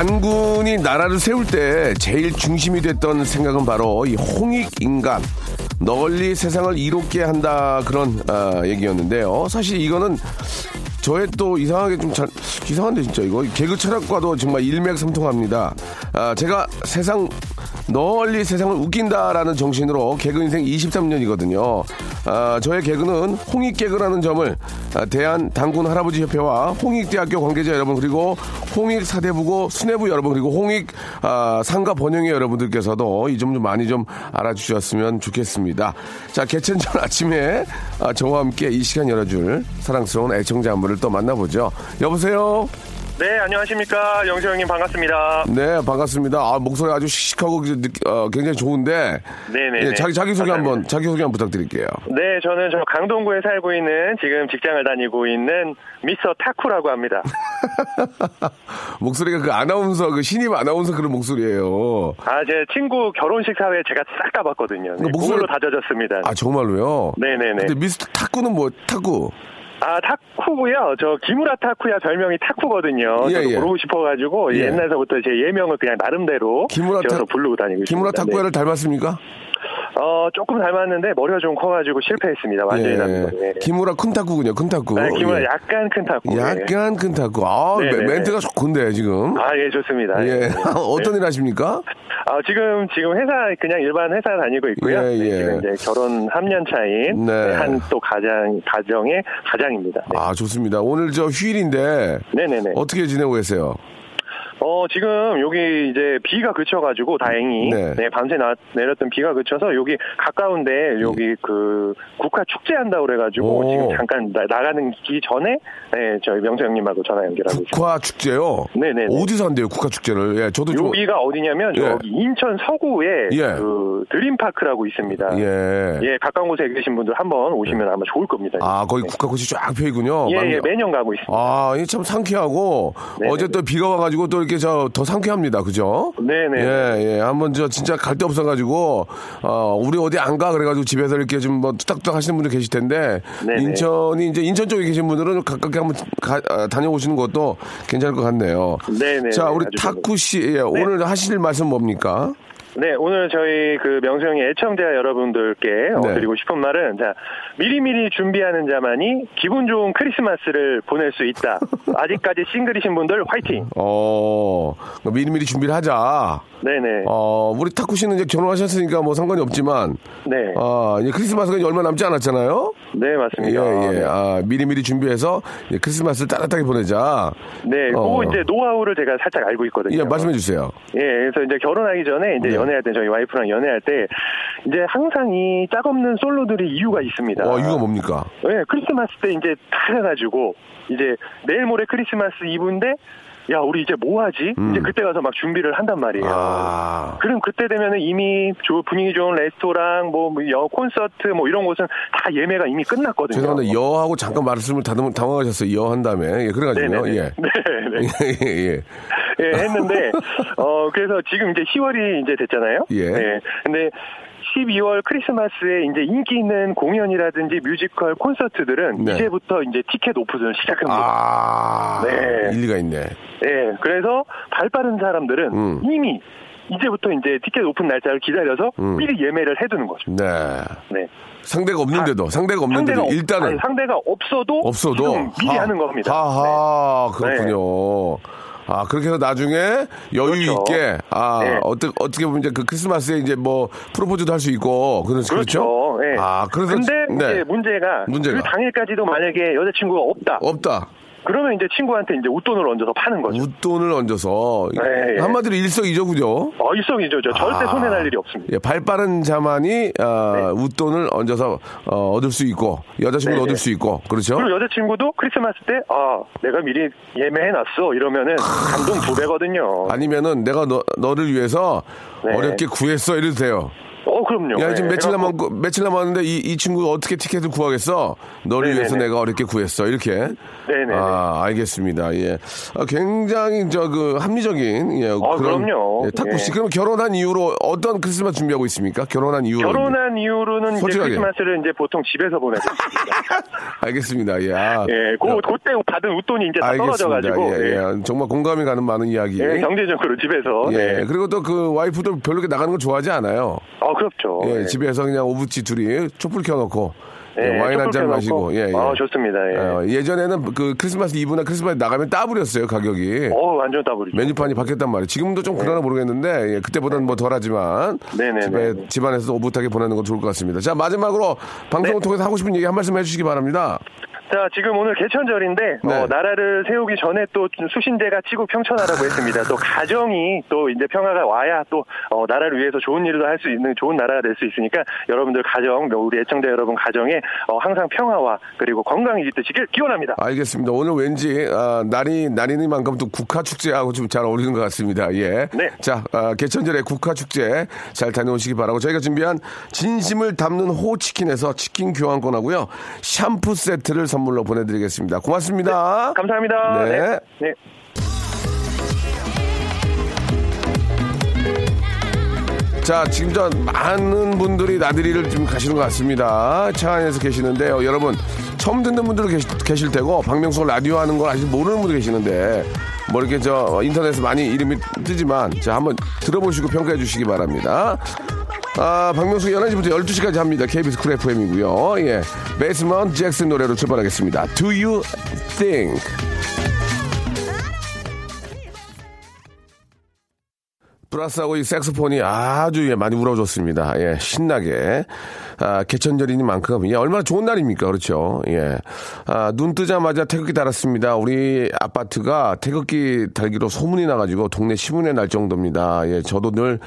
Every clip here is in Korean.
단군이 나라를 세울 때 제일 중심이 됐던 생각은 바로 이 홍익인간 널리 세상을 이롭게 한다 그런 아, 얘기였는데요. 사실 이거는 저의 또 이상하게 좀 잘, 이상한데 진짜 이거 개그 철학과도 정말 일맥상통합니다. 아, 제가 세상 널리 세상을 웃긴다라는 정신으로 개그 인생 23년이거든요. 아, 저의 개그는 홍익 개그라는 점을 아, 대한 당군 할아버지 협회와 홍익대학교 관계자 여러분 그리고 홍익 사대부고 수뇌부 여러분 그리고 홍익 아, 상가 번영회 여러분들께서도 이 점 좀 많이 좀 알아주셨으면 좋겠습니다. 자 개천절 아침에 아, 저와 함께 이 시간 열어줄 사랑스러운 애청자 한 분을 또 만나보죠. 여보세요. 네, 안녕하십니까. 영수 형님 반갑습니다. 네, 반갑습니다. 아, 목소리 아주 씩씩하고 느- 어, 굉장히 좋은데. 네네네. 예, 자기, 자기소개 한번, 감사합니다. 자기소개 한번 부탁드릴게요. 네, 저는 저 강동구에 살고 있는 지금 직장을 다니고 있는 미스터 타쿠라고 합니다. 목소리가 그 아나운서, 그 신입 아나운서 그런 목소리예요 아, 제 친구 결혼식 사회 제가 싹 다 봤거든요. 네, 그 목소리- 목소리로 다져졌습니다. 아, 정말로요? 네네네. 근데 미스터 탁구는 뭐, 탁구? 아, 타쿠고요. 저 기무라 타쿠야 별명이 타쿠거든요. 예, 예. 부르고 싶어가지고 예. 옛날서부터 제 예명을 그냥 나름대로 기무라 타- 부르고 다니고 기무라 있습니다. 탁구야를 닮았습니까? 네. 어, 조금 닮았는데 머리가 좀 커가지고 실패했습니다. 완전히 닮은 거. 네. 기무라 큰 탁구군요, 큰 탁구. 네, 기무라 예. 약간 큰 타쿠. 네. 약간 큰 탁구. 아, 네, 멘- 네, 네. 멘트가 좋은데, 지금. 아, 예, 좋습니다. 예. 네. 어떤 일 하십니까? 아, 지금, 지금 회사, 그냥 일반 회사 다니고 있고요. 예, 네, 예. 지금 이제 결혼 3년 차인 네. 한또 가장, 가정의 가장입니다. 네. 아, 좋습니다. 오늘 저 휴일인데. 네네네. 어떻게 지내고 계세요? 어, 지금 여기 이제 비가 그쳐가지고 다행히 네. 네. 밤새 나, 내렸던 비가 그쳐서 여기 가까운데 여기 그 국화 축제 한다고 그래가지고 오. 지금 잠깐 나, 가는기 전에 네, 저희 명수 형님하고 전화 연결하고. 국화 축제요? 네네네. 어디서 한대요, 국화 축제를? 예, 저도 좀. 여기가 어디냐면 예. 여기 인천 서구에 예. 그 드림파크라고 있습니다. 예. 예, 가까운 곳에 계신 분들 한번 오시면 아마 좋을 겁니다. 아, 거기 국화꽃이 쫙 펴있군요. 예, 예, 매년 가고 있습니다. 아, 이게 참 상쾌하고 네네. 어제 또 비가 와가지고 또 이렇게 저 더 상쾌합니다. 그죠? 네네. 예, 예. 한번 저 진짜 갈 데 없어가지고 어, 우리 어디 안 가 그래가지고 집에서 이렇게 좀뭐 뚝딱뚝딱 하시는 분들 계실 텐데 네네. 인천이 이제 인천 쪽에 계신 분들은 좀 가깝게 한번 가- 아, 다녀오시는 것도 괜찮을 것 같네요. 네네. 자, 우리 타쿠 씨, 예, 오늘 하실 말씀 뭡니까? 네, 오늘 저희 그 명수 형의 애청자 여러분들께 어, 네. 드리고 싶은 말은 자 미리미리 준비하는 자만이 기분 좋은 크리스마스를 보낼 수 있다. 아직까지 싱글이신 분들 화이팅. 어, 미리미리 준비를 하자. 네네. 어, 우리 타쿠 씨는 이제 결혼하셨으니까 뭐 상관이 없지만, 네. 아, 이제 크리스마스가 이제 얼마 남지 않았잖아요? 네 예, 맞습니다. 예. 아, 미리미리 준비해서 크리스마스를 따뜻하게 보내자. 네, 어. 그거 이제 노하우를 제가 살짝 알고 있거든요. 예, 말씀해 주세요. 예, 그래서 이제 결혼하기 전에 이제 네. 연애할 때 저희 와이프랑 연애할 때 이제 항상 이 짝없는 솔로들이 이유가 있습니다. 어, 이유가 뭡니까? 예, 크리스마스 때 이제 다 해가지고 이제 내일 모레 크리스마스 이브인데 야 우리 이제 뭐 하지? 음. 이제 그때 가서 막 준비를 한단 말이에요. 아. 그럼 그때 되면은 이미 조- 분위기 좋은 레스토랑 뭐 여 콘서트 뭐 이런 곳은 다 예매가 이미 끝났거든요. 죄송한데, 여하고 잠깐 말씀을 다듬, 당황하셨어요. 여 한 다음에. 예, 그래가지고요. 네네네. 예. 네네. 예, 예. 예, 했는데, 어, 그래서 지금 이제 10월이 이제 됐잖아요. 예. 근데 12월 크리스마스에 이제 인기 있는 공연이라든지 뮤지컬 콘서트들은 네. 이제부터 이제 티켓 오픈을 시작합니다. 아. 네. 일리가 있네. 예, 그래서 발 빠른 사람들은 음. 이미 이제부터 이제 티켓 오픈 날짜를 기다려서 음. 미리 예매를 해두는 거죠. 네. 네. 상대가 없는데도 상대가 없는데도 상대가 없- 일단은 아니, 상대가 없어도 없어도 미리 하- 하는 겁니다. 네. 하하 그렇군요. 아 그렇게 해서 나중에 여유 그렇죠. 있게 아 네. 어떻게 어떻게 보면 이제 그 크리스마스에 이제 뭐 프로포즈도 할 수 있고 그런 그렇죠. 예. 아 그래서 근데 네. 이제 문제가, 문제가. 그 당일까지도 만약에 여자친구가 없다. 없다. 그러면 이제 친구한테 이제 웃돈을 얹어서 파는 거죠. 웃돈을 얹어서 네, 예. 한마디로 일석이조군요. 어, 일석이조. 저 절대 아. 손해 날 일이 없습니다. 예, 발 빠른 자만이 아, 네. 웃돈을 얹어서 어, 얻을 수 있고 여자친구도 네, 얻을 네. 수 있고 그렇죠. 그리고 여자친구도 크리스마스 때, 아, 내가 미리 예매해 놨어. 이러면은 감동 두 배거든요. 아니면은 내가 너, 너를 위해서 네. 어렵게 구했어 이래도 돼요. 어, 그럼요. 야, 지금 네, 며칠 남았, 며칠 남았는데 이, 이 친구가 어떻게 티켓을 구하겠어? 너를 네네네. 위해서 내가 어렵게 구했어. 이렇게. 네네네. 아, 알겠습니다. 예. 아, 굉장히 저 그 합리적인, 예. 아, 그럼요. 예, 탁구 씨, 예. 그럼 결혼한 이후로 어떤 크리스마스 준비하고 있습니까? 결혼한 이후로. 결혼한 이후로는 이제 솔직하게. 크리스마스를 이제 보통 집에서 보내고 있습니다. 알겠습니다. 예. 아, 예, 그, 그때 받은 웃돈이 이제 다 떨어져 가지고. 예, 예. 예. 정말 공감이 가는 많은 이야기. 예, 경제적으로 집에서. 예. 네. 그리고 또 그 와이프도 별로 이렇게 나가는 거 좋아하지 않아요. 아, 그렇죠. 예, 예. 집에서 그냥 오붓지 둘이 촛불 켜놓고 예, 예, 와인 한 잔. 마시고 예, 예. 아, 좋습니다. 예. 어, 예전에는 그 크리스마스 이브나 크리스마스 나가면 따블이었어요 가격이 어, 완전 더블이죠. 메뉴판이 바뀌었단 말이에요. 지금도 좀 그러나 모르겠는데 예, 그때보다는 뭐 덜하지만 네네네. 집에 집안에서 오붓하게 보내는 건 좋을 것 같습니다. 자 마지막으로 방송을 네. 통해서 하고 싶은 얘기 한 말씀 해주시기 바랍니다. 자, 지금 오늘 개천절인데, 네. 어, 나라를 세우기 전에 또 수신제가 치국 평천하라고 했습니다. 또 가정이 또 이제 평화가 와야 또, 어, 나라를 위해서 좋은 일도 할 수 있는 좋은 나라가 될 수 있으니까 여러분들 가정, 우리 애청자 여러분 가정에 어, 항상 평화와 그리고 건강이 깃드시길 기원합니다. 알겠습니다. 오늘 왠지 아, 날이 날이니만큼 또 국화 축제하고 좀 잘 어울리는 것 같습니다. 예. 네. 자 아, 개천절에 국화 축제 잘 다녀오시기 바라고 저희가 준비한 진심을 담는 호치킨에서 치킨 교환권하고요 샴푸 세트를 선 물로 보내드리겠습니다. 고맙습니다. 감사합니다. 네. 네. 자, 지금 저 많은 분들이 나들이를 좀 가시는 것 같습니다. 차 안에서 계시는데요. 여러분, 처음 듣는 분들도 계시, 계실 테고, 박명수 라디오 하는 걸 아직 모르는 분도 계시는데, 뭐 이렇게 저 인터넷에 많이 이름이 뜨지만, 자, 한번 들어보시고 평가해 주시기 바랍니다. 아, 박명수 11시부터 12시까지 합니다. KBS 쿨 FM이고요. 예. Basement Jaxx 노래로 출발하겠습니다. Do Your Thing. 플루트하고 이 색소폰이 아주 예, 많이 울어줬습니다. 예, 신나게. 아, 개천절이니만큼, 예, 얼마나 좋은 날입니까? 그렇죠. 예. 아, 눈 뜨자마자 태극기 달았습니다. 우리 아파트가 태극기 달기로 소문이 나가지고 동네 신문에 날 정도입니다. 예, 저도 늘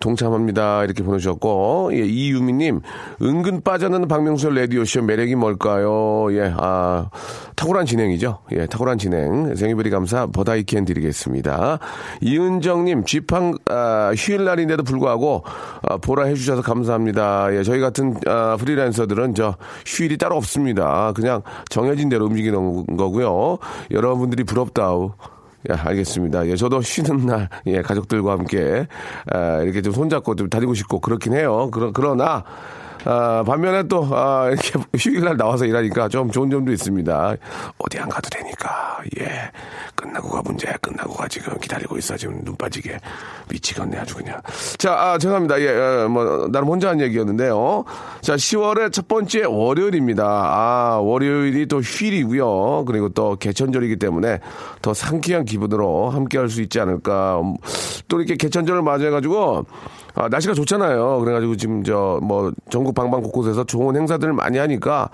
동참합니다. 이렇게 보내주셨고, 예, 이유미님, 은근 빠져드는 박명수의 라디오쇼 매력이 뭘까요? 예, 아, 탁월한 진행이죠. 예, 탁월한 진행. 생일베리 감사 버다이캔 드리겠습니다. 이은정님, 쥐팡, 아, 휴일 날인데도 불구하고, 아, 보라 해주셔서 감사합니다. 예, 저희 같은, 아, 프리랜서들은 저 휴일이 따로 없습니다. 그냥 정해진 대로 움직이는 거고요. 여러분들이 부럽다우. 야, 알겠습니다. 예, 저도 쉬는 날, 예, 가족들과 함께, 아, 이렇게 좀 손잡고 좀 다니고 싶고 그렇긴 해요. 그러, 그러나, 아, 반면에 또, 아, 이렇게 휴일날 나와서 일하니까 좀 좋은 점도 있습니다. 어디 안 가도 되니까, 예. 끝나고 가 문제야. 끝나고 가 지금 기다리고 있어. 지금 눈 빠지게. 미치겠네, 아주 그냥. 자, 아, 죄송합니다. 예, 어, 뭐, 나름 혼자 한 얘기였는데요. 자, 10월의 첫 번째 월요일입니다. 아, 월요일이 또 휴일이고요. 그리고 또 개천절이기 때문에 더 상쾌한 기분으로 함께 할 수 있지 않을까. 음, 또 이렇게 개천절을 맞이해가지고, 아, 날씨가 좋잖아요. 그래가지고 지금 저 뭐 전국 방방 곳곳에서 좋은 행사들을 많이 하니까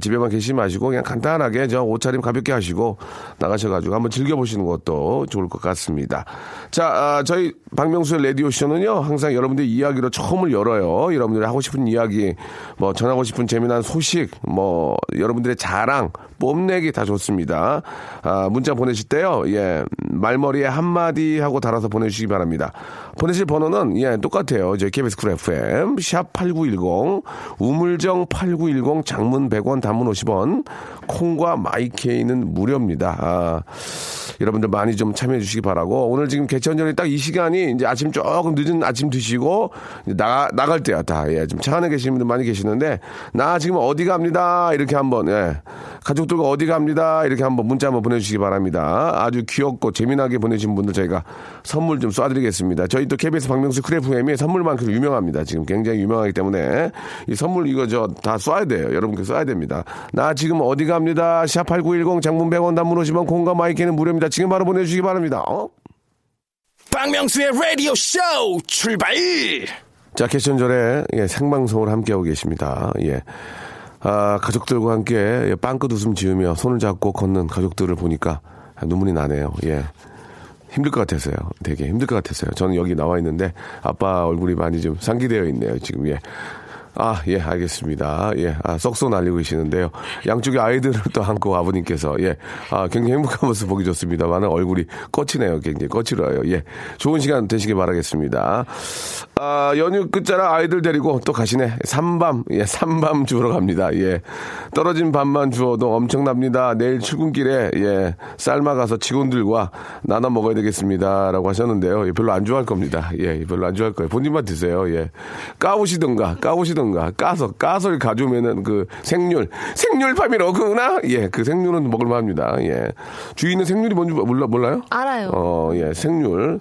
집에만 계시지 마시고 그냥 간단하게 저 옷차림 가볍게 하시고 나가셔가지고 한번 즐겨보시는 것도 좋을 것 같습니다. 자, 아, 저희 박명수의 라디오 쇼는요 항상 여러분들 이야기로 처음을 열어요. 여러분들이 하고 싶은 이야기, 뭐 전하고 싶은 재미난 소식, 뭐 여러분들의 자랑, 뽐내기 다 좋습니다. 아, 문자 보내실 때요, 예, 말머리에 한마디 하고 달아서 보내주시기 바랍니다. 보내실 번호는, 예, 똑같아요. 이제 KBS 쿨 FM, 샵 8910, 우물정 8910, 장문 100원, 단문 50원, 콩과 마이케이는 무료입니다. 아, 여러분들 많이 좀 참여해 주시기 바라고, 오늘 지금 개천절이 딱 이 시간이 이제 아침 조금 늦은 아침 드시고, 나가, 나갈 때야, 다. 예, 지금 차 안에 계시는 분들 많이 계시는데, 나 지금 어디 갑니다. 이렇게 한번, 예, 가족 들과 어디 갑니다. 이렇게 한번 문자 한번 보내주시기 바랍니다. 아주 귀엽고 재미나게 보내신 분들 저희가 선물 좀 쏴드리겠습니다. 저희 또 KBS 박명수 크래프엠이 선물만큼 유명합니다. 지금 굉장히 유명하기 때문에 이 선물 이거 저 다 쏴야 돼요. 여러분께 쏴야 됩니다. 나 지금 어디 갑니다. 샵8910 장문 100원 단문 50원 공감 마이크는 무료입니다. 지금 바로 보내주시기 바랍니다. 어? 박명수의 라디오 쇼 출발! 자, 개천절에 예, 생방송을 함께하고 계십니다. 예. 아, 가족들과 함께 예, 빵긋 웃음 지으며 손을 잡고 걷는 가족들을 보니까 눈물이 나네요. 예. 힘들 것 같았어요. 되게 힘들 것 같았어요. 저는 여기 나와 있는데 아빠 얼굴이 많이 좀 상기되어 있네요. 지금 예. 아, 예, 알겠습니다. 예, 아, 썩소 날리고 계시는데요. 양쪽에 아이들을 또 안고 아버님께서, 예, 아, 굉장히 행복한 모습 보기 좋습니다만 얼굴이 거치네요. 굉장히 거칠어요. 예, 좋은 시간 되시길 바라겠습니다. 아, 연휴 끝자락 아이들 데리고 또 가시네. 삼밤, 예, 삼밤 주우러 갑니다. 예, 떨어진 밤만 주워도 엄청납니다. 내일 출근길에, 예, 삶아가서 직원들과 나눠 먹어야 되겠습니다. 라고 하셨는데요. 예, 별로 안 좋아할 겁니다. 예, 별로 안 좋아할 거예요. 본인만 드세요. 예, 까오시던가, 까오시던가. 까서 까서 가져오면은 그 생률 생률 파미로구나? 예 그 생률은 먹을만 합니다. 예. 주인은 생률이 뭔지 몰라 몰라요? 알아요. 어 예 생률.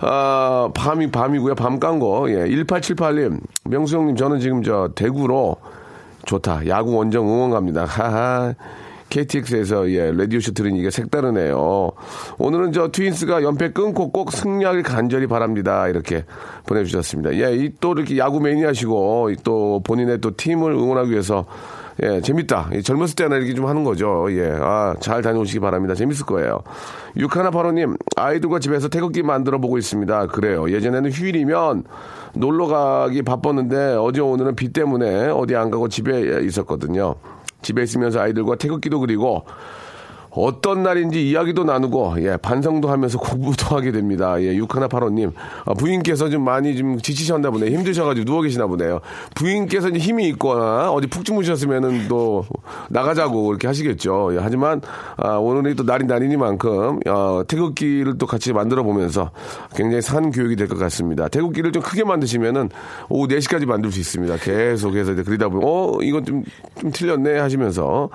아 밤이 밤이고요. 밤 깐 거 예 1878님. 명수 형님 저는 지금 저 대구로 좋다. 야구 원정 응원 갑니다. 하하 KTX에서 예 라디오쇼 들으니까 색다르네요. 오늘은 저 트윈스가 연패 끊고 꼭 승리하길 간절히 바랍니다. 이렇게 보내주셨습니다. 예, 이 또 이렇게 야구 매니아시고 또 본인의 또 팀을 응원하기 위해서 예, 재밌다. 이 젊었을 때나 이렇게 좀 하는 거죠. 예, 아, 잘 다녀오시기 바랍니다. 재밌을 거예요. 육하나 바로님, 아이들과 집에서 태극기 만들어 보고 있습니다. 그래요. 예전에는 휴일이면 놀러 가기 바빴는데 어제 오늘은 비 때문에 어디 안 가고 집에 있었거든요. 집에 있으면서 아이들과 태극기도 그리고 어떤 날인지 이야기도 나누고 예 반성도 하면서 공부도 하게 됩니다. 예 육하나 파로님 아, 부인께서 좀 많이 좀 지치셨나 보네 힘드셔가지고 누워 계시나 보네요. 부인께서 이제 힘이 있거나 어디 푹 주무셨으면은 또 나가자고 이렇게 하시겠죠. 예, 하지만 아, 오늘이 또 날이 날이니만큼 어, 태극기를 또 같이 만들어 보면서 굉장히 산 교육이 될 것 같습니다. 태극기를 좀 크게 만드시면은 오후 4시까지 만들 수 있습니다. 계속해서 이제 그러다 보면 어 이건 좀 좀 틀렸네 하시면서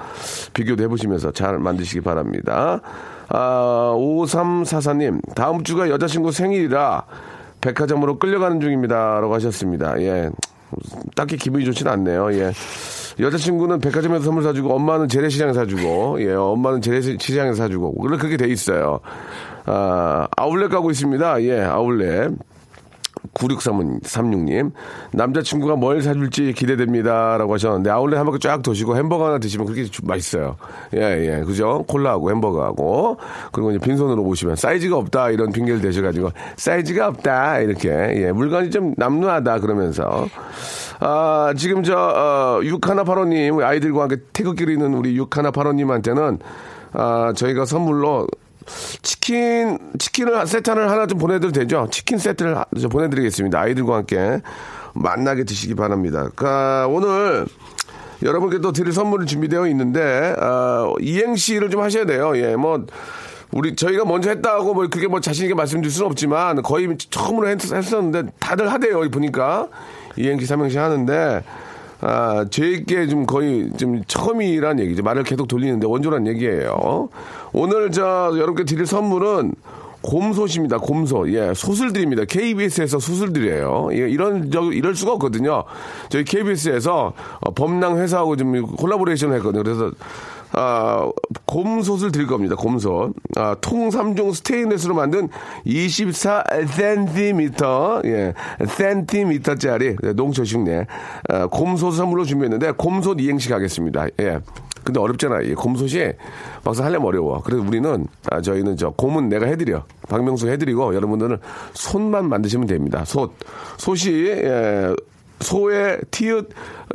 비교도 해보시면서 잘 만드시기 바랍니다. 아, 5344님, 다음 주가 여자친구 생일이라 백화점으로 끌려가는 중입니다. 라고 하셨습니다. 예. 딱히 기분이 좋지는 않네요. 예. 여자친구는 백화점에서 선물 사주고, 엄마는 재래시장에 사주고, 예, 엄마는 재래시장에 사주고, 그렇게 돼 있어요. 아, 아울렛 가고 있습니다. 예, 아울렛. 9636님, 남자친구가 뭘 사줄지 기대됩니다. 라고 하셨는데, 아울렛 한 바퀴 쫙 도시고 햄버거 하나 드시면 그렇게 맛있어요. 예, 예, 그죠? 콜라하고 햄버거하고, 그리고 이제 빈손으로 오시면 사이즈가 없다, 이런 핑계를 대셔가지고, 사이즈가 없다, 이렇게, 예, 물건이 좀 남루하다, 그러면서. 아, 지금 저, 어, 육하나파로님, 아이들과 함께 태극기를 있는 우리 육하나파로님한테는, 아, 저희가 선물로 치킨 치킨을 세트를 하나 좀 보내드려도 되죠? 치킨 세트를 보내드리겠습니다. 아이들과 함께 만나게 드시기 바랍니다. 그러니까 오늘 여러분께 또 드릴 선물이 준비되어 있는데 어, 이행시를 좀 하셔야 돼요. 예, 뭐 우리 저희가 먼저 했다고 뭐 그게 뭐 자신 있게 말씀드릴 수는 없지만 거의 처음으로 했, 했었는데 다들 하대요. 보니까 이행시 삼행시 하는데 아, 제게 좀 거의 좀 처음이란 얘기죠. 말을 계속 돌리는데 원조란 얘기예요. 오늘 저 여러분께 드릴 선물은 곰솥입니다. 곰솥. 예, 드립니다. KBS에서 드려요. 예, 이런 저 이럴 수가 없거든요. 저희 KBS에서 어, 범랑 회사하고 좀 콜라보레이션을 했거든요. 그래서 아, 곰솥을 드릴 겁니다. 곰솥. 아, 통 3종 스테인레스로 만든 24cm, 예, 센티미터짜리 농초식내 아, 곰솥 선물로 준비했는데 곰솥 이행시 가겠습니다. 예. 근데 어렵잖아. 이 곰솥이 막상 하려면 어려워. 그래서 우리는 아, 저희는 저 곰은 내가 해드려. 박명수 해드리고 여러분들은 손만 만드시면 됩니다. 솥. 솥이 예, 소에 티읕,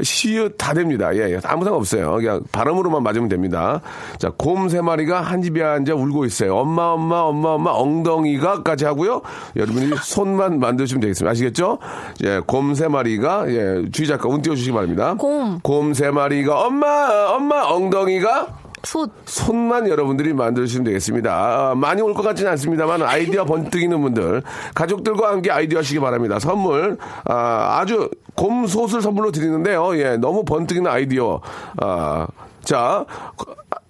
시읒 다 됩니다. 예, 예. 아무 상관 없어요. 그냥 발음으로만 맞으면 됩니다. 자, 곰 세 마리가 한 집에 앉아 울고 있어요. 엄마, 엄마, 엄마, 엄마, 엉덩이가까지 하고요. 여러분이 손만 만드시면 되겠습니다. 아시겠죠? 예, 곰 세 마리가, 예, 주의 작가 운 띄워주시기 바랍니다. 곰. 곰 세 마리가, 엄마, 엄마, 엉덩이가 솥. 손만 여러분들이 만드시면 되겠습니다. 아, 많이 올 것 같지는 않습니다만 아이디어 번뜩이는 분들 가족들과 함께 아이디어 하시기 바랍니다. 선물 아, 주 곰솥을 선물로 드리는데요. 예, 너무 번뜩이는 아이디어. 아, 자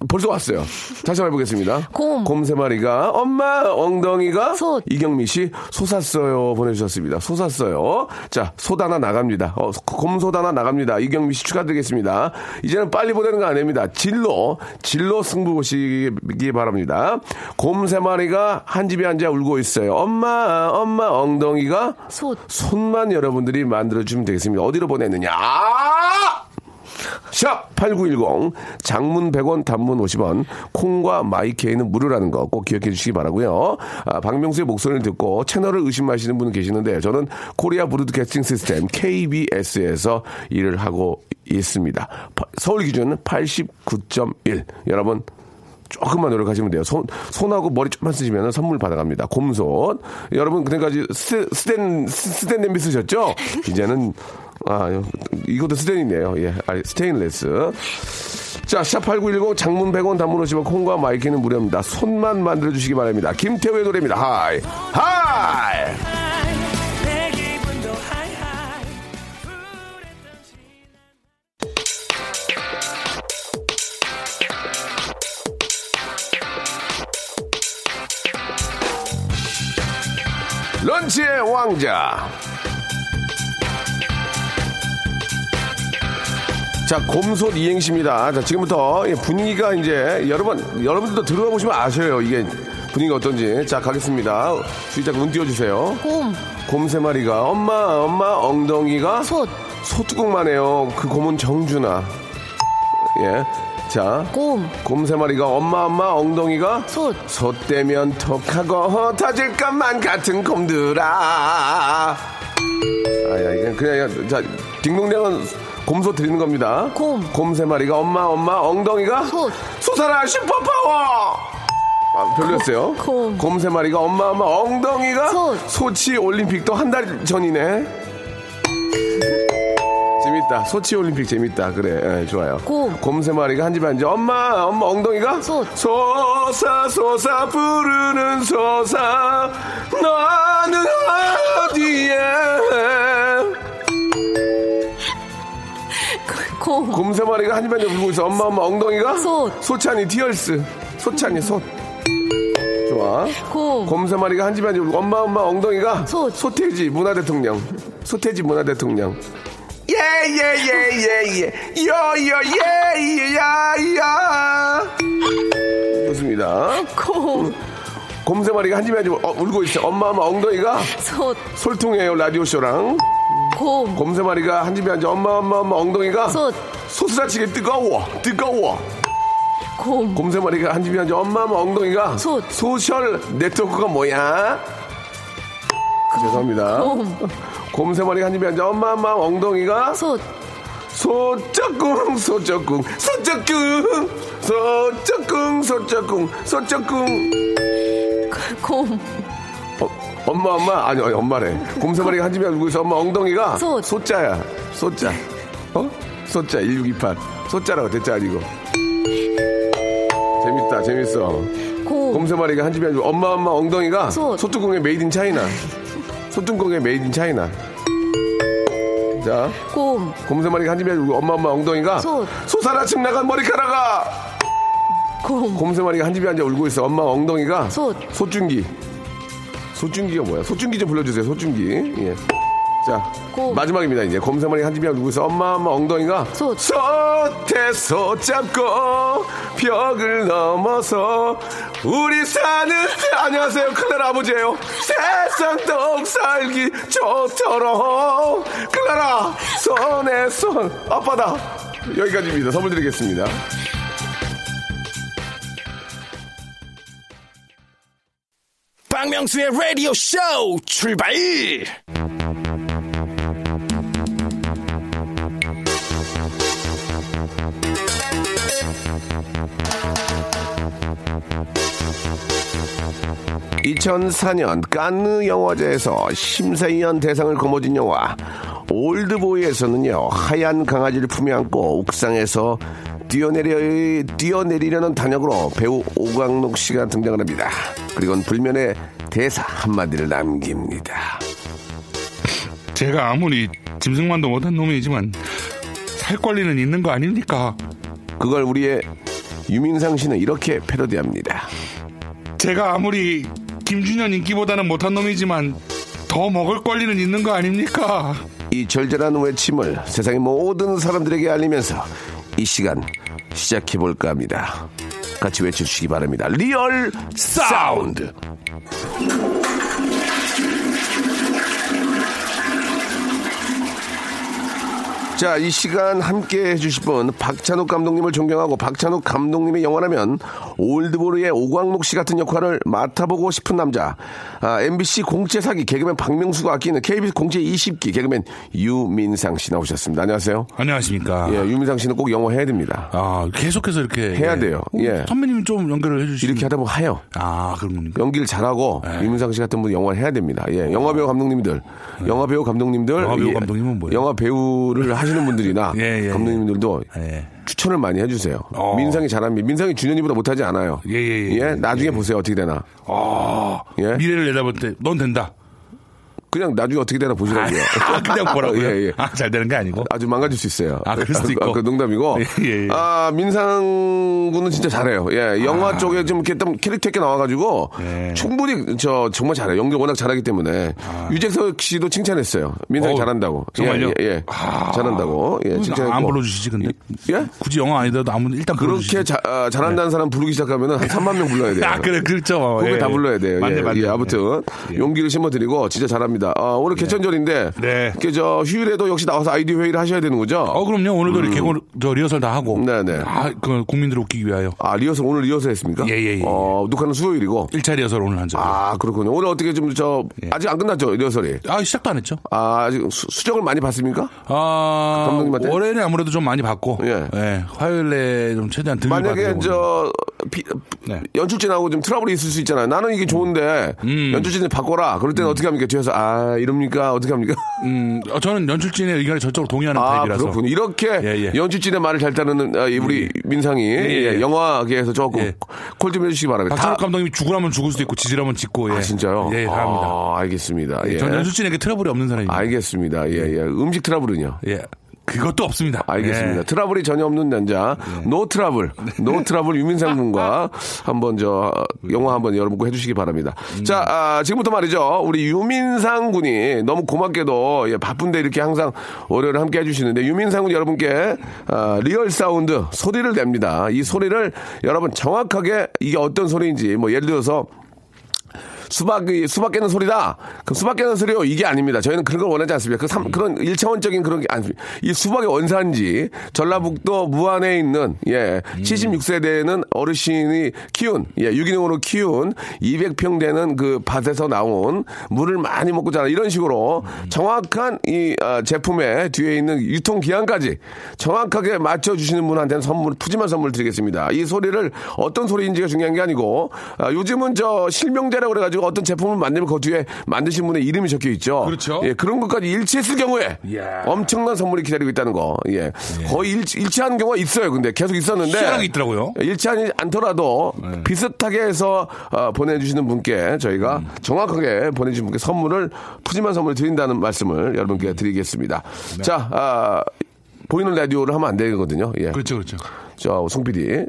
벌써 왔어요. 다시 한번 해보겠습니다. 곰. 세 마리가 엄마 엉덩이가 솥. 이경미 씨 솟았어요 보내주셨습니다. 솟았어요. 자, 솥 하나 나갑니다. 어, 곰솥 하나 나갑니다. 이경미 씨 축하드리겠습니다. 이제는 빨리 보내는 거 아닙니다. 진로, 진로 승부 보시기 바랍니다. 곰 세 마리가 한 집에 앉아 울고 있어요. 엄마, 엄마 엉덩이가 솥. 손만 여러분들이 만들어주면 되겠습니다. 어디로 보내느냐? 아! 샵 8910 장문 100원 단문 50원 콩과 마이케이는 무료라는 거 꼭 기억해 주시기 바라고요. 아, 박명수의 목소리를 듣고 채널을 의심하시는 분 계시는데 저는 Korea Broadcasting System KBS에서 일을 하고 있습니다. 파- 서울 기준 89.1 여러분 조금만 노력하시면 돼요. 손, 손하고 머리 좀만 쓰시면 선물 받아갑니다. 곰손. 여러분, 그때까지 스, 스텐, 스- 스텐 냄비 쓰셨죠? 이제는, 아, 이것도 스텐이네요. 예, 아, 스테인레스. 자, 샵8910 장문 100원 단문 50원 콩과 마이케이는 무료입니다. 손만 만들어주시기 바랍니다. 김태우의 노래입니다. High! High! 런치의 왕자. 자, 곰솥 이행시입니다. 자, 지금부터 이 분위기가 이제 여러분, 여러분들도 들어가 보시면 아셔요. 이게 분위기가 어떤지. 자, 가겠습니다. 주의자 눈 띄워주세요. 곰. 곰 세 마리가 엄마, 엄마 엉덩이가 솥. 소뚜껑만 해요. 그 곰은 정준아. 예. 자, 곰. 곰 세 마리가 엄마, 엄마 엉덩이가 솥. 솥대면 톡하고 터질 것만 같은 곰들아. 아야, 이게 그냥, 자, 딩동댕은 곰소 드리는 겁니다. 곰. 곰 세 마리가 엄마, 엄마 엉덩이가 솥. 솟아라 슈퍼파워! 아, 별로였어요. 곰. 곰 세 마리가 엄마, 엄마 엉덩이가 솥. 소치 올림픽도 한 달 전이네. 재밌다. 소치 올림픽 재밌다. 그래, 예, 좋아요. 곰. 곰 세 마리가 한 집에 앉아. 엄마, 엄마 엉덩이가 솥. 솟아 솟아 부르는 솟아 너는 어디에 곰. 곰세 마리가 한 집에 앉아 울고 있어. 엄마, 엄마 엉덩이가 솥. 소찬이 티얼스 소찬이 솥. 좋아. 곰. 곰세 마리가 한 집에 앉아 울고 엄마, 엄마 엉덩이가 솥. 소태지 문화대통령. 소태지 문화대통령. 예예예예예 여여예야야 좋습니다. 곰. 곰세 마리가 한 집에 앉아 어, 울고 있어. 엄마 엄마 엉덩이가 솥. 솔통이에요 라디오 쇼랑. 곰. 곰 세 마리가 한 집에 앉아 엄마 엄마 엄마 엉덩이가 솥. 소스라치게 뜨거워 뜨거워. 곰. 곰 세 마리가 한 집에 앉아 엄마 엄마 엉덩이가 솥. 소셜 네트워크가 뭐야? 죄송합니다. 곰. 곰세 마리가 한 집에 앉아 엄마 엄마 엉덩이가 솥. 소쩍궁 소쩍궁 소쩍궁 소쩍궁 소쩍궁 소쩍궁 곰. 어, 엄마 엄마 아니 엄마래 곰세 마리가 한 집에 울고 있어 엄마 엉덩이가 솥. 소자야 소자 어 소자 1628 소자라고 대자 아니고 재밌다 재밌어 곰. 곰세 마리가 한 집에 앉아 엄마 엄마 엉덩이가 솥. 소뚜껑에 made in China 소뚜껑에 made in China 자 곰. 곰세 마리가 한 집에 앉아 엄마 엄마 엉덩이가 솥. 솟아나침 나간 머리카락아 곰. 곰세 마리가 한 집에 앉아 울고 있어. 엄마 엉덩이가 솥. 소중기. 소중기가 뭐야? 소중기 좀 불러주세요. 소중기. 예. 자 곰. 마지막입니다. 이제 곰세 마리가 한 집에 울고 있어. 엄마 엄마 엉덩이가 솥. 솥에서 잡고 벽을 넘어서 우리 사는 안녕하세요 클라라 아버지예요. 세상 떡 살기 좋도록 클라라 손에 손 아빠다. 여기까지입니다. 선물 드리겠습니다. 박명수의 라디오 쇼 출발! (2004년) 깐느 영화제에서 심사위원 대상을 거머쥔 영화 올드보이에서는요 하얀 강아지를 품에 안고 옥상에서 뛰어내려 뛰어내리려는 단역으로 배우 오광록 씨가 등장을 합니다. 그리고는 불면의 대사 한마디를 남깁니다. 제가 아무리 짐승만도 못한 놈이지만 살 권리는 있는 거 아닙니까? 그걸 우리의 유민상 씨는 이렇게 패러디합니다. 제가 아무리 김준현 인기보다는 못한 놈이지만 더 먹을 권리는 있는 거 아닙니까? 이 절절한 외침을 세상의 모든 사람들에게 알리면서 이 시간 시작해 볼까 합니다. 같이 외쳐주시기 바랍니다. real sound. 자, 이 시간 함께 해주실 분, 박찬욱 감독님을 존경하고 박찬욱 감독님의 영화라면 올드보이의 오광록 씨 같은 역할을 맡아보고 싶은 남자, 아, MBC 공채 사기 개그맨 박명수가 아끼는 KBS 공채 20기 개그맨 유민상 씨 나오셨습니다. 안녕하세요. 안녕하십니까. 예, 유민상 씨는 꼭 영어 해야 됩니다. 아, 계속해서 이렇게. 해야 예. 돼요. 예. 선배님 좀 연결을 해주시면. 이렇게 하다 보면 해요. 아, 그런 겁니까? 연기를 잘하고 네. 유민상 씨 같은 분 영화를 해야 됩니다. 예, 영화 배우 감독님들, 영화 배우 감독님들, 영화 배우 예, 감독님은 뭐예요? 영화 배우를 하시는 분들이나 예, 예, 감독님들도 예. 추천을 많이 해주세요. 어. 민상이 잘합니다. 민상이 준현이보다 못하지 않아요. 예, 예, 예. 나중에 예. 보세요 어떻게 되나. 아, 예? 미래를 내다볼 때, 넌 된다. 그냥 나중에 어떻게 되나 보시라고요. 아, 그냥 보라고요? 예, 예. 아, 잘 되는 게 아니고. 아주 망가질 수 있어요. 아, 그럴 수도 있고. 그 농담이고. 예, 예, 예. 아, 민상 군은 진짜 잘해요. 예, 영화 쪽에 좀 이렇게 좀 캐릭터 있게 나와가지고 예. 충분히 저 정말 잘해요. 연기 워낙 잘하기 때문에 유재석 씨도 칭찬했어요. 민상이 어, 잘한다고. 정말요? 예, 예, 예. 잘한다고. 예, 칭찬했고. 안 불러주시지, 근데? 예? 굳이 영화 아니더라도 아무 일단 불러주시지. 그렇게 자, 아, 잘한다는 사람 부르기 시작하면 한 3만 명 불러야 돼요. 아, 그래, 그렇죠. 그게 예. 다 불러야 돼요. 맞네, 예, 맞네. 예, 아무튼 예. 용기를 심어드리고 진짜 잘합니다. 아, 오늘 개천절인데 네. 그저 휴일에도 역시 나와서 아이디어 회의를 하셔야 되는 거죠? 어, 그럼요. 오늘도 이렇게 개고, 저 리허설 다 하고. 음. 네네. 아, 그 국민들을 웃기기 위하여. 아 리허설 오늘 리허설 했습니까? 예, 예, 예. 어 녹화는 수요일이고. 1차 리허설 오늘 한 적. 아, 아 그렇군요. 오늘 어떻게 좀저 예. 아직 안 끝났죠 리허설이? 시작도 안 했죠. 아 아직 수, 수정을 많이 받습니까? 아, 감독님한테? 월요일에 아무래도 좀 많이 받고. 예. 화요일에 좀 최대한 덜 만약에. 저 비- 네. 연출진하고 좀 트러블이 있을 수 있잖아요. 나는 이게 좋은데 음. 연출진을 바꿔라. 그럴 때는 어떻게 합니까? 뒤에서 아 이럽니까? 어떻게 합니까? 음, 어, 저는 연출진의 의견에 저쪽으로 동의하는 아, 타입이라서. 그렇군요. 이렇게 예, 예. 연출진의 말을 잘 따르는 아, 이 우리 민상이 예, 예, 예. 영화계에서 조금 예. 콜좀 해주시기 바랍니다. 박찬욱 다- 감독님이 죽으라면 죽을 수도 있고 지지라면 짓고. 예. 아, 진짜요? 예, 다 합니다. 아, 알겠습니다. 예. 전 연출진에게 트러블이 없는 사람입니다. 알겠습니다. 예, 예. 음식 트러블은요? 예. 그것도 없습니다. 알겠습니다. 예. 트러블이 전혀 없는 남자, no trouble, no trouble 유민상 군과 한번 저 영화 한번 여러분 꼭 해주시기 바랍니다. 자, 아, 지금부터 말이죠. 우리 유민상 군이 너무 고맙게도 예, 바쁜데 이렇게 항상 월요일에 함께 해주시는데 유민상 군 여러분께 아, real sound 소리를 냅니다. 이 소리를 여러분 정확하게 이게 어떤 소리인지 뭐 예를 들어서 수박이 수박 깨는 소리다. 그럼 수박 깨는 소리요. 이게 아닙니다. 저희는 그런 걸 원하지 않습니다. 그 삼, 그런 일차원적인 그런 게 아닙니다. 이 수박의 원산지 전라북도 무안에 있는 예 76세대는 어르신이 키운 예 유기농으로 키운 200평 되는 그 밭에서 나온 물을 많이 먹고 자라 이런 식으로 정확한 이 아, 제품의 뒤에 있는 유통 기한까지 정확하게 맞춰 주시는 분한테는 선물 푸짐한 선물 드리겠습니다. 이 소리를 어떤 소리인지가 중요한 게 아니고 아, 요즘은 저 실명제라고 그래가지고 어떤 제품을 만들면 그 뒤에 만드신 분의 이름이 적혀 있죠. 그렇죠. 예, 그런 것까지 일치했을 경우에 이야. 엄청난 선물이 기다리고 있다는 거. 예. 거의 일치, 일치하는 경우가 있어요. 근데 계속 있었는데 희한하게 있더라고요. 일치하지 않더라도 비슷하게 해서 어, 보내주시는 분께 저희가 음. 정확하게 보내주신 분께 선물을 푸짐한 선물을 드린다는 말씀을 여러분께 음. 드리겠습니다. 네. 자, 아, 보이는 라디오를 하면 안 되거든요. 예. 그렇죠, 그렇죠. 저, 송 PD.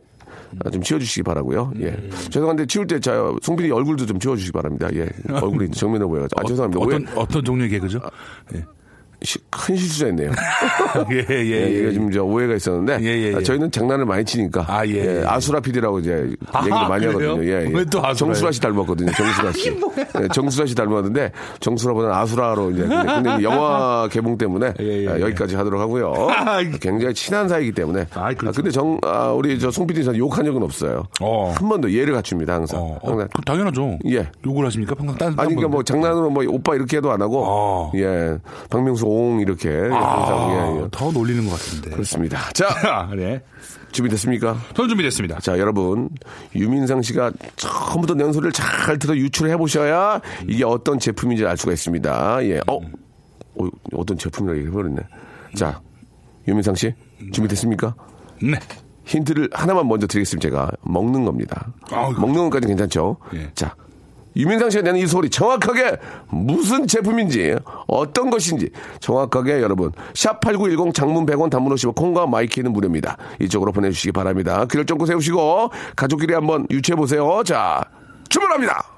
아, 좀 치워주시기 바라고요. 예. 음. 죄송한데 치울 때, 저, 송 PD 얼굴도 좀 치워주시기 바랍니다. 예. 얼굴이 정면에 보여가지고. 아, 죄송합니다. 오해, 어떤, 어떤 종류의 개그죠? 예. 시- 큰 실수했네요. 예, 예, 예, 예. 이게 좀저 오해가 있었는데 예, 예, 예. 아, 저희는 장난을 많이 치니까 아, 예, 예. 아수라 PD라고 이제 얘기도 아, 많이 그래요? 하거든요. 예, 예. 왜또 아수라예요? 정수라 씨 닮았거든요. 정수라 씨. 예, 정수라 씨 닮았는데 정수라보다는 아수라로 이제 근데, 근데 영화 개봉 때문에 예, 예, 아, 예. 여기까지 하도록 하고요. 굉장히 친한 사이기 때문에. 아이, 그렇죠. 아, 근데 정 아, 우리 저송 PD 저는 욕한 적은 없어요. 어. 한 번도 예를 갖춥니다 항상. 어, 어, 항상. 그 당연하죠. 예. 욕을 하십니까? 평상 딴, 아니 그러니까 뭐딴 장난으로 뭐 오빠 이렇게 해도 안 하고 어. 예 박명수 옹 이렇게 항상 예. 더 놀리는 것 같은데. 그렇습니다. 자 아, 네. 준비됐습니까? 전 준비됐습니다. 자, 여러분. 유민상 씨가 처음부터 내는 소리를 잘 들어 유출해 보셔야 이게 어떤 제품인지 알 수가 있습니다. 예. 어, 어 어떤 제품이라고 얘기해버렸네. 자, 유민상 씨. 준비됐습니까? 네. 힌트를 하나만 먼저 드리겠습니다. 제가. 먹는 겁니다. 아이고. 먹는 것까지 괜찮죠? 예. 자, 유민상 씨가 내는 이 소리 정확하게 무슨 제품인지 어떤 것인지 정확하게 여러분 샵8910 장문 100원 단문 50원 콩과 마이케이는 무료입니다. 이쪽으로 보내주시기 바랍니다. 귀를 쫑긋 세우시고 가족끼리 한번 유추해 보세요. 자 출발합니다.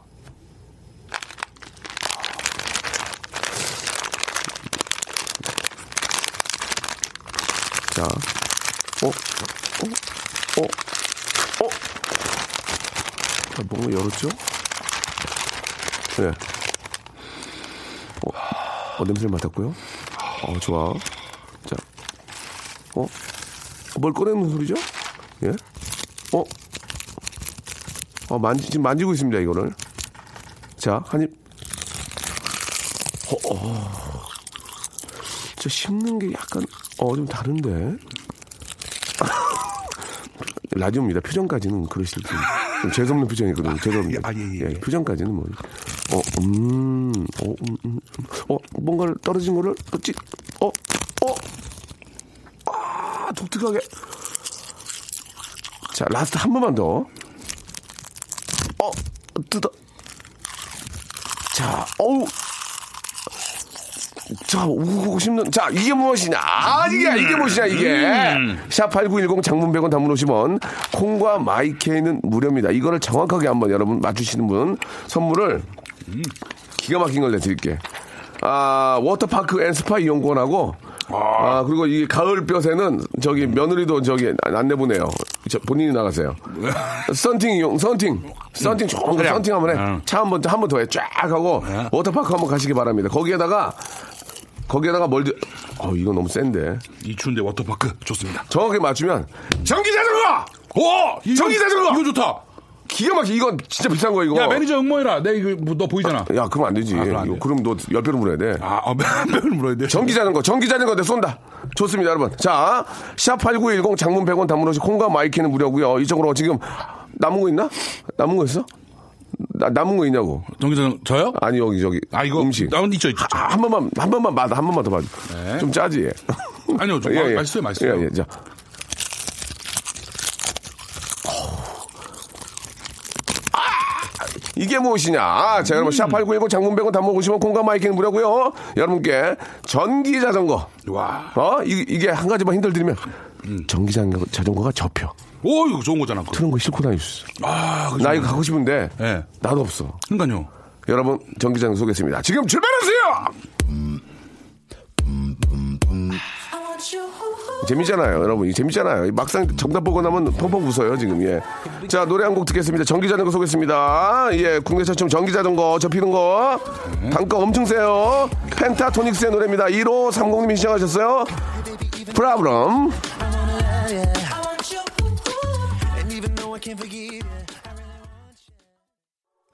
자, 어, 어, 어, 어. 아, 뭔가 열었죠? 네. 어, 어, 냄새를 맡았고요. 어, 좋아. 자, 어, 뭘 꺼내는 소리죠? 예? 어, 어, 만지, 지금 만지고 있습니다, 이거를. 자, 한 입. 어, 어. 저 씹는 게 약간, 어, 좀 다른데? 라디오입니다. 표정까지는 그러실 분. 좀 재수없는 표정이거든요. 죄송합니다. 아, 예, 예, 예. 표정까지는 뭐. 어, 음, 어, 음, 음, 어, 뭔가를 떨어진 거를 또 찌, 어, 어, 아, 독특하게. 자, last 한 번만 더. 어, 뜯어. 자, 어우. 자, 우고 씹는. 자, 이게 무엇이냐? 아, 이게, 이게 무엇이냐, 이게. 샵8910 장문 100원 단문 50원. 콩과 마이케이는 무료입니다. 이거를 정확하게 한번 여러분 맞추시는 분 선물을 기가 막힌 걸 내드릴게. 아, 워터파크 and 스파 이용권하고 아, 그리고 이 가을볕에는 저기 며느리도 저기 안 내보내요. 저 본인이 나가세요. 썬팅 이용, 썬팅. 썬팅 좋은 거 그래. 썬팅 한번 해. 응. 차 한 번, 한 번 더 해. 쫙 하고 워터파크 한번 가시기 바랍니다. 거기에다가 거기에다가 뭘, 드- 어, 이거 너무 센데. 이 추운데 워터파크 좋습니다. 정확하게 맞추면 전기 자전거! 오! 전기 자전거! 이거 좋다. 기가 막히게 이건 진짜 비싼 거 이거. 야, 매니저 응모해라. 내 이거 뭐, 너 보이잖아. 야, 그럼 안 되지. 아, 그럼 안. 그럼 너 열배로 물어야 돼. 아, 어, 매를 물어야 돼. 전기 자전거, 전기 자전거 내 쏜다. 좋습니다, 여러분. 자, 샵 8910 장문 100원 단문 없이 콩과 마이케이는 무료고요. 이쪽으로 지금 남은 거 있나? 남은 거 있어? 나, 남은 거 있냐고. 전기자전거요? 아니, 여기, 저기. 아, 이거. 음식. 나 있죠, 있죠. 아, 한 번만, 한 번만 받아, 한 번만 더 받아. 네. 좀 짜지. 아니요, 좀 예, 예. 맛있어요, 맛있어요. 예, 예. 자. 이게 무엇이냐? 아, 자, 여러분, 샵8910 장문 100원 단문 50원 콩과 마이케이 무료고요 여러분께 전기 자전거. 와. 어? 이, 이게 한 가지만 힌트를 드리면 음. 전기 자전거, 자전거가 접혀. 오, 이거 좋은 거잖아. 그거. 그런 거 싣고 다닐 수 있어. 아, 그거 나 좋은 이거 거. 갖고 싶은데 예. 나도 없어. 그러니까요. 여러분, 전기 자전거 쏘겠습니다. 지금 출발하세요! 재밌잖아요, 여러분. 이 재밌잖아요. 이 막상 정답 보고 나면 펑펑 웃어요, 지금. 예. 자, 노래 한 곡 듣겠습니다. 전기 자전거 쏘겠습니다. 예, 국내 최초 전기 자전거 접히는 거. 단가 엄청 세요. 펜타토닉스의 노래입니다. 1호 30님이 시청하셨어요. 프라브럼.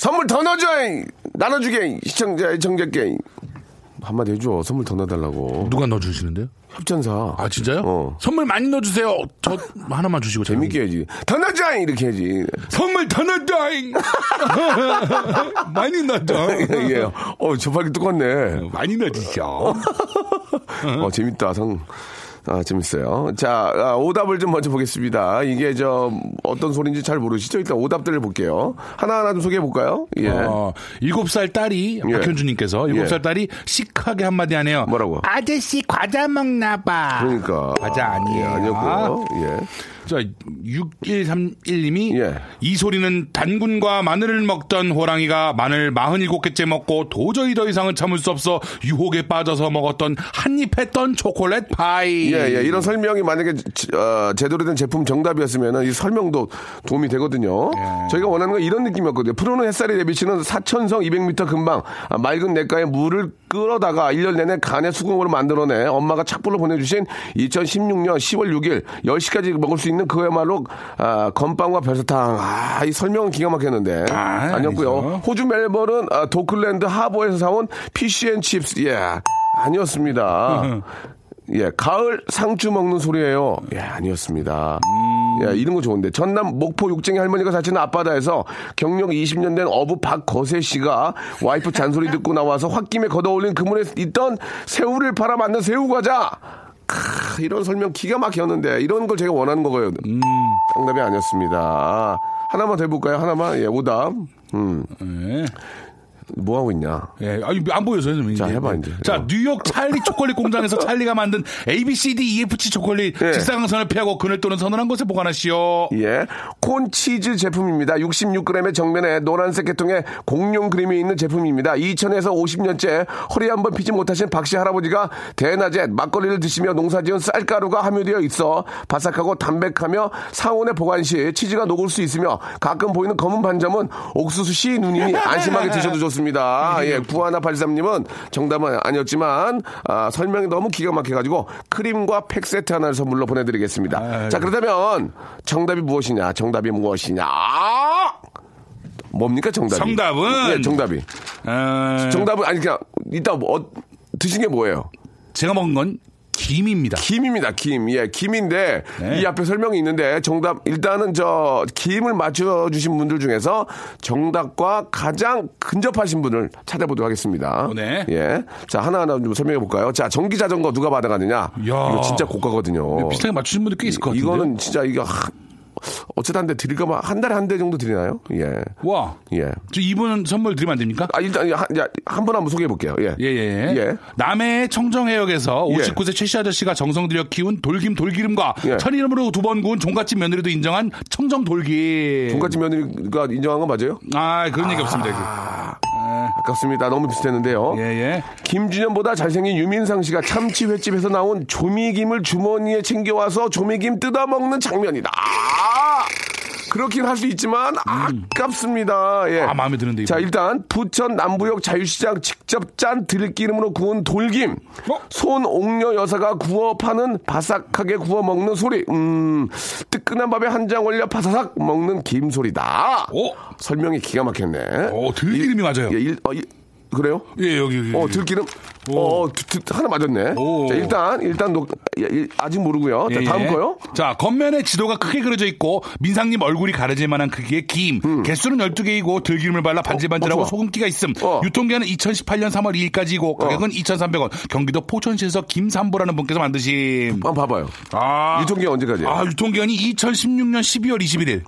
선물 더 넣어줘! 나눠주게! 시청자, 시청자께. 한마디 해줘. 선물 더 넣어달라고. 누가 넣어주시는데요? 협찬사. 아 진짜요? 어. 선물 많이 넣어주세요. 저 하나만 주시고 재밌게 해야지. 더 넣어줘! 이렇게 해야지. 선물 더 넣어줘잉. 많이 넣어줘. 예. 어, 저팔이 똑같네. 많이 넣어주셔. 어, 재밌다. 성. 아, 재밌어요. 자, 아, 오답을 좀 먼저 보겠습니다. 이게 저, 어떤 소리인지 잘 모르시죠? 일단 오답들을 볼게요. 하나하나 좀 소개해 볼까요? 예. 어, 7살 딸이 예. 박현주 님께서 7살 예. 딸이 시크하게 한마디 하네요. 뭐라고? 아저씨 과자 먹나 봐. 그러니까. 과자 아니에요. 예, 아니었고요. 예. 자, 6131님이 예. 이 소리는 단군과 마늘을 먹던 호랑이가 마늘 47개째 먹고 도저히 더 이상은 참을 수 없어 유혹에 빠져서 먹었던 한입 했던 초콜릿 파이. 예, 예. 이런 설명이 만약에 지- 어, 제대로 된 제품 정답이었으면 이 설명도 도움이 되거든요. 예. 저희가 원하는 건 이런 느낌이었거든요. 프로는 햇살이 내비치는 사천성 200m 근방 아, 맑은 냇가에 물을 끌어다가 1년 내내 간의 수공으로 만들어내 엄마가 착불로 보내주신 2016년 10월 6일 10시까지 먹을 수 있는 그야말로 아, 건빵과 별사탕. 아, 이 설명은 기가 막혔는데. 아, 아니었고요. 호주 멜버른 아, 도클랜드 하버에서 사온 피쉬앤칩스. 예. 아니었습니다. 예, 가을 상추 먹는 소리예요. 예, 아니었습니다. 예, 이런 거 좋은데. 전남 목포 욕쟁이 할머니가 사시는 앞바다에서 경력 20년 된 어부 박거세 씨가 와이프 잔소리 듣고 나와서 홧김에 걷어올린 그물에 있던 새우를 팔아 만든 새우 과자. 크, 이런 설명 기가 막혔는데 이런 걸 제가 원하는 거고요. 정답이 아니었습니다. 하나만 더 해볼까요? 하나만 예, 오답. 음, 예. 뭐 하고 있냐? 예, 아니, 안 보여서요, 선생님. 자, 해봐, 이제. 자, 어. 뉴욕 찰리 초콜릿 공장에서 찰리가 만든 A, B, C, D, E, F, G 초콜릿 예. 직사광선을 피하고 그늘 또는 서늘한 곳에 보관하시오. 예. 콘치즈 제품입니다. 66g의 정면에 노란색 계통의 공룡 그림이 있는 제품입니다. 2000에서 50년째 허리 한번 피지 못하신 박씨 할아버지가 대낮에 막걸리를 드시며 농사지은 쌀가루가 함유되어 있어 바삭하고 담백하며 상온에 보관 시 치즈가 녹을 수 있으며 가끔 보이는 검은 반점은 옥수수 씨 눈이니 안심하게 드셔도 좋습니다. 예, 구하나 83님은 정답은 아니었지만 아, 설명이 너무 기가 막혀가지고 크림과 팩 세트 하나를 선물로 보내드리겠습니다. 자 그렇다면 정답이 무엇이냐? 정답이 무엇이냐? 뭡니까 정답이? 정답은? 네, 정답이. 어, 정답은 아니 그냥 이따 뭐, 어, 드신 게 뭐예요? 제가 먹은 건 김입니다. 김입니다. 김. 예, 김인데 네. 이 앞에 설명이 있는데 정답 일단은 저 김을 맞춰 주신 분들 중에서 정답과 가장 근접하신 분을 찾아보도록 하겠습니다. 네. 예. 자, 하나하나 좀 설명해 볼까요? 자, 전기 자전거 누가 받아가느냐? 야. 이거 진짜 고가거든요. 비슷하게 맞추신 분들 꽤 있을 것 같은데. 이거는 진짜 이거 하- 어쨌든 한대 드릴까 봐 한 달에 한 대 정도 드리나요? 예. 와. 예. 저 이분 선물 드리면 안 됩니까? 아, 일단 한분 한번 소개해 볼게요. 예. 예, 예, 예. 남해의 청정해역에서 예. 59세 최씨 아저씨가 정성 들여 키운 돌김 돌기름과 예. 천이름으로 두 번 구운 종갓집 며느리도 인정한 청정 돌김. 종갓집 며느리가 인정한 거 맞아요? 아, 그런 얘기 없습니다. 여기. 아깝습니다. 너무 비슷했는데요. 예, 예. 김준현보다 잘생긴 유민상 씨가 참치 횟집에서 나온 조미김을 주머니에 챙겨와서 조미김 뜯어먹는 장면이다. 아! 그렇긴 할 수 있지만 아깝습니다. 예. 아, 마음에 드는데, 이거. 자 일단 부천 남부역 자유시장 직접 짠 들기름으로 구운 돌김. 어? 손옥녀 여사가 구워 파는 바삭하게 구워 먹는 소리. 음 뜨끈한 밥에 한 장 올려 바사삭 먹는 김 소리다. 오. 설명이 기가 막혔네. 오, 들기름이 맞아요. 예, 일- 어, 이- 그래요? 예, 여기, 여기. 어, 들기름? 어, 드- 드- 하나 맞았네. 오. 자, 일단, 일단, 녹, 예, 예, 아직 모르고요. 자, 예, 다음 예. 거요. 자, 겉면에 지도가 크게 그려져 있고 민상님 얼굴이 가려질 만한 크기의 김. 개수는 12개이고 들기름을 발라 반질반질하고 어, 좋아. 소금기가 있음. 어. 유통기한은 2018년 3월 2일까지고 가격은 2,300원. 경기도 포천시에서 김삼보라는 분께서 만드신. 한번 봐봐요. 아, 유통기한 언제까지? 아, 유통기한이 2016년 12월 21일.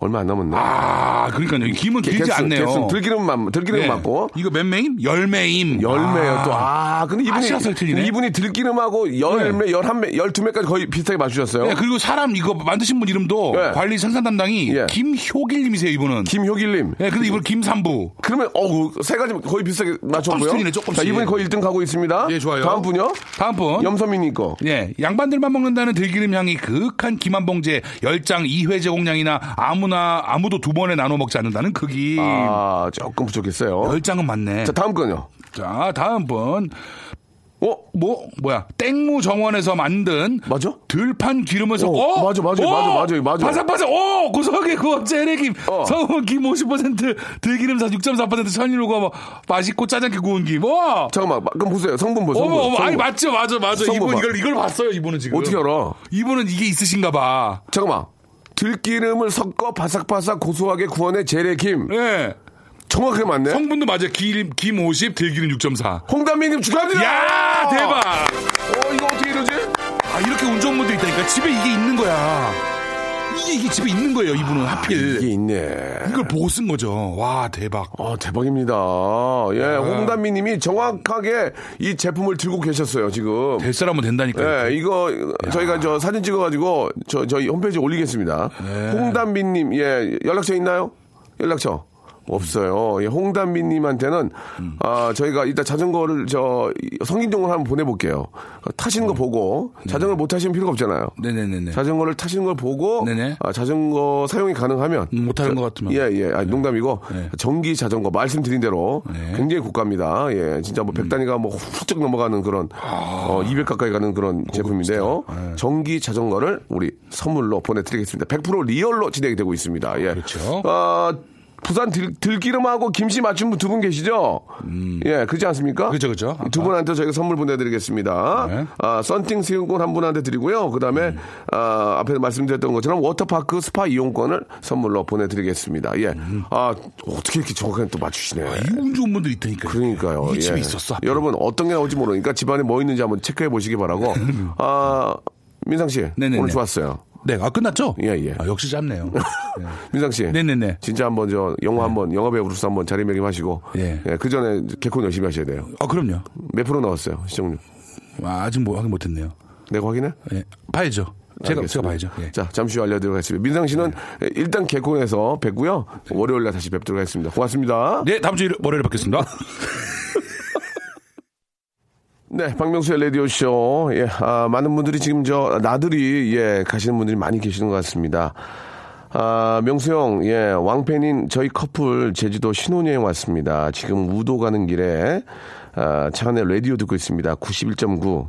얼마 안 남았네. 아, 그러니까요. 이 김은 길지 개수, 않네요. 개수, 들기름만, 들기름 네. 맞고. 이거 몇 매임? 열 매임. 열 매요 아. 또. 아, 근데 이분이, 이분이 들기름하고 열 매, 열한 매, 열두 매까지 거의 비슷하게 맞추셨어요. 네, 그리고 사람 이거 만드신 분 이름도 네. 관리 생산 담당이 예. 김효길님이세요, 이분은. 김효길님. 네, 근데 이분 김삼부. 그러면, 어우, 세 가지 거의 비슷하게 맞췄고요. 틀리네, 조금씩. 자, 이분이 거의 1등 가고 있습니다. 예, 좋아요. 다음 분요. 다음 분. 염서민님 거. 예, 양반들만 먹는다는 들기름 향이 그윽한 김한 봉지에 열장 2회 제공량이나 아무 나 아무도 두 번에 나눠 먹지 않는다는 크기. 아, 조금 부족했어요. 열 장은 맞네. 자, 다음 건요. 자, 다음 분. 어? 뭐 뭐야 땡무 정원에서 만든 맞아? 들판 기름에서 어, 어, 맞아, 맞아, 어, 맞아, 맞아, 맞아. 바삭바삭 오 고소하게 구워 재래김 어. 성분 김50% 들기름산 6.4% 천일로가 뭐 맛있고 짜장게 구운 김 와. 잠깐만, 그럼 보세요. 성분 보세요. 어머 어머 아니 맞죠 맞아 맞아 이분 봐. 이걸 이걸 봤어요 이분은 지금 어떻게 알아? 이분은 이게 있으신가 봐 잠깐만. 들기름을 섞어 바삭바삭 고소하게 구워낸 재래김. 예. 정확하게 맞네. 성분도 맞아요 김, 김 50, 들기름 6.4 홍단미님 축하드려요. 야 대박 어, 이거 어떻게 이러지? 아 이렇게 운 좋은 분들 있다니까 집에 이게 있는 거야 이게 이게 집에 있는 거예요 이분은 하필 이게 있네. 이걸 보고 쓴 거죠 와 대박 어, 대박입니다. 예, 홍단미 님이 정확하게 이 제품을 들고 계셨어요, 지금. 될 사람은 된다니까요 예, 이거 저희가 저 사진 찍어가지고 저 저희 홈페이지 에 올리겠습니다. 네. 홍단비님, 예, 연락처 있나요? 연락처. 없어요. 예, 홍단비님한테는 음. 아 저희가 이따 자전거를 저 성인용을 한번 보내볼게요. 타시는 거 보고 자전거 못 타시면 필요가 없잖아요. 어. 네네네네 자전거를 타시는 걸 보고 네네. 아, 자전거 사용이 가능하면 음, 못하는 저- 것 같으면. 예, 예. 아니, 농담이고 네. 전기 자전거 말씀드린 대로 네. 굉장히 고가입니다. 예. 진짜 뭐 100단위가 뭐 훌쩍 넘어가는 그런 어, 200 가까이 가는 그런 제품인데요. 네. 전기 자전거를 우리 선물로 보내 드리겠습니다. 100% 리얼로 진행이 되고 있습니다. 예. 그렇죠. 아, 부산 들, 들기름하고 김치 맞춤 분두 분 계시죠? 예, 그렇지 않습니까? 그죠, 그죠. 두 분한테 저희가 선물 보내드리겠습니다. 네. 아, 썬팅 시공권 한 분한테 드리고요. 그 다음에, 아, 앞에 말씀드렸던 것처럼 워터파크 스파 이용권을 선물로 보내드리겠습니다. 예. 아, 어떻게 이렇게 정확하게 또 맞추시네. 이운 좋은 분들 있다니까 그러니까요. 이게 집에 예. 있었어 하필. 여러분, 어떤 게 나올지 모르니까 집안에 뭐 있는지 한번 체크해 보시기 바라고. 아, 민상 씨. 네네네. 오늘 좋았어요. 네, 아 끝났죠? 예, 예. 아, 역시 짧네요. 네. 민상 씨. 네 네 네. 진짜 한번 저 영화 한번 영화 배우로서 한번 자리매김하시고 예. 그 전에 개콘 열심히 하셔야 돼요. 아, 그럼요. 몇 프로 나왔어요 시청률? 아, 아직 뭐 확인 못 했네요. 내가 확인해? 예, 봐야죠. 제가 알겠습니다. 제가 봐야죠. 예. 자 잠시 후 알려드리겠습니다. 민상 씨는 일단 개콘에서 뵙고요. 월요일 날 다시 뵙도록 하겠습니다. 고맙습니다. 네, 다음 주 일- 월요일에 뵙겠습니다. 네, 박명수의 라디오쇼. 예, 아, 많은 분들이 지금 저, 나들이, 예, 가시는 분들이 많이 계시는 것 같습니다. 아, 명수 형, 예, 왕팬인 저희 커플 제주도 신혼여행 왔습니다. 지금 우도 가는 길에, 아, 차 안에 라디오 듣고 있습니다. 91.9.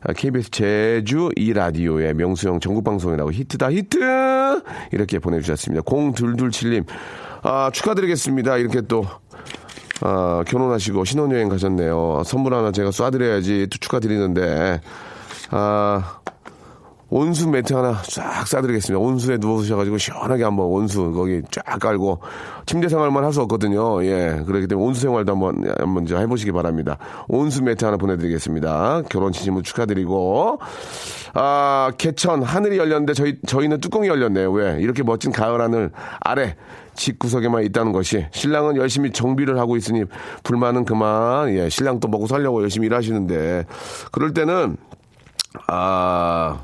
아, KBS 제주 이 라디오의 명수 형 전국방송이라고 히트다, 히트! 이렇게 보내주셨습니다. 0227님. 아, 축하드리겠습니다. 이렇게 또, 아, 결혼하시고 신혼여행 가셨네요. 선물 하나 제가 쏴드려야지 또 축하드리는데, 아, 온수 매트 하나 쫙 쏴드리겠습니다. 온수에 누워주셔가지고 시원하게 한번 온수 거기 쫙 깔고 침대 생활만 할 수 없거든요. 예. 그렇기 때문에 온수 생활도 한번, 한번 저 해보시기 바랍니다. 온수 매트 하나 보내드리겠습니다. 결혼 진심으로 축하드리고, 아, 개천, 하늘이 열렸는데 저희, 저희는 뚜껑이 열렸네요. 왜? 이렇게 멋진 가을 하늘 아래 집 구석에만 있다는 것이 신랑은 열심히 정비를 하고 있으니 불만은 그만, 예, 신랑 또 먹고 살려고 열심히 일하시는데 그럴 때는, 아,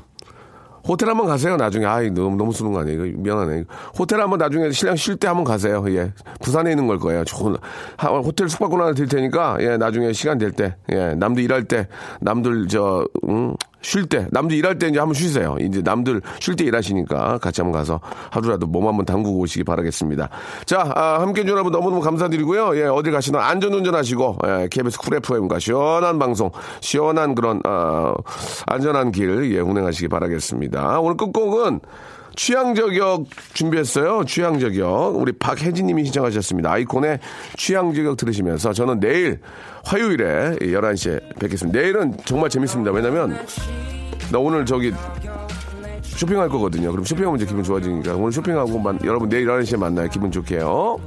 호텔 한번 가세요, 나중에. 아이, 너무, 너무 쓰는 거 아니에요? 미안하네. 호텔 한번 나중에 신랑 쉴 때 한번 가세요. 예. 부산에 있는 걸 거예요. 좋은, 하- 호텔 숙박권 하나 드릴 테니까, 예, 나중에 시간 될 때, 예, 남들 일할 때, 남들 저, 음, 쉴 때, 남들 일할 때 이제 한번 쉬세요. 이제 남들 쉴 때 일하시니까 같이 한번 가서 하루라도 몸 한번 담그고 오시기 바라겠습니다. 자, 아, 함께 해주신 여러분 너무너무 감사드리고요. 예, 어딜 가시나 안전운전 하시고, 예, KBS 쿨 FM과 시원한 방송, 시원한 그런, 아, 안전한 길, 예, 운행하시기 바라겠습니다. 오늘 끝곡은 취향 저격 준비했어요. 취향 저격. 우리 박혜진 님이 신청하셨습니다. 아이콘의 취향 저격 들으시면서 저는 내일 화요일에 11시에 뵙겠습니다. 내일은 정말 재밌습니다. 왜냐면 나 오늘 저기 쇼핑할 거거든요. 그럼 쇼핑하면 이제 기분 좋아지니까 오늘 쇼핑하고 만, 여러분 내일 11시에 만나요. 기분 좋게요.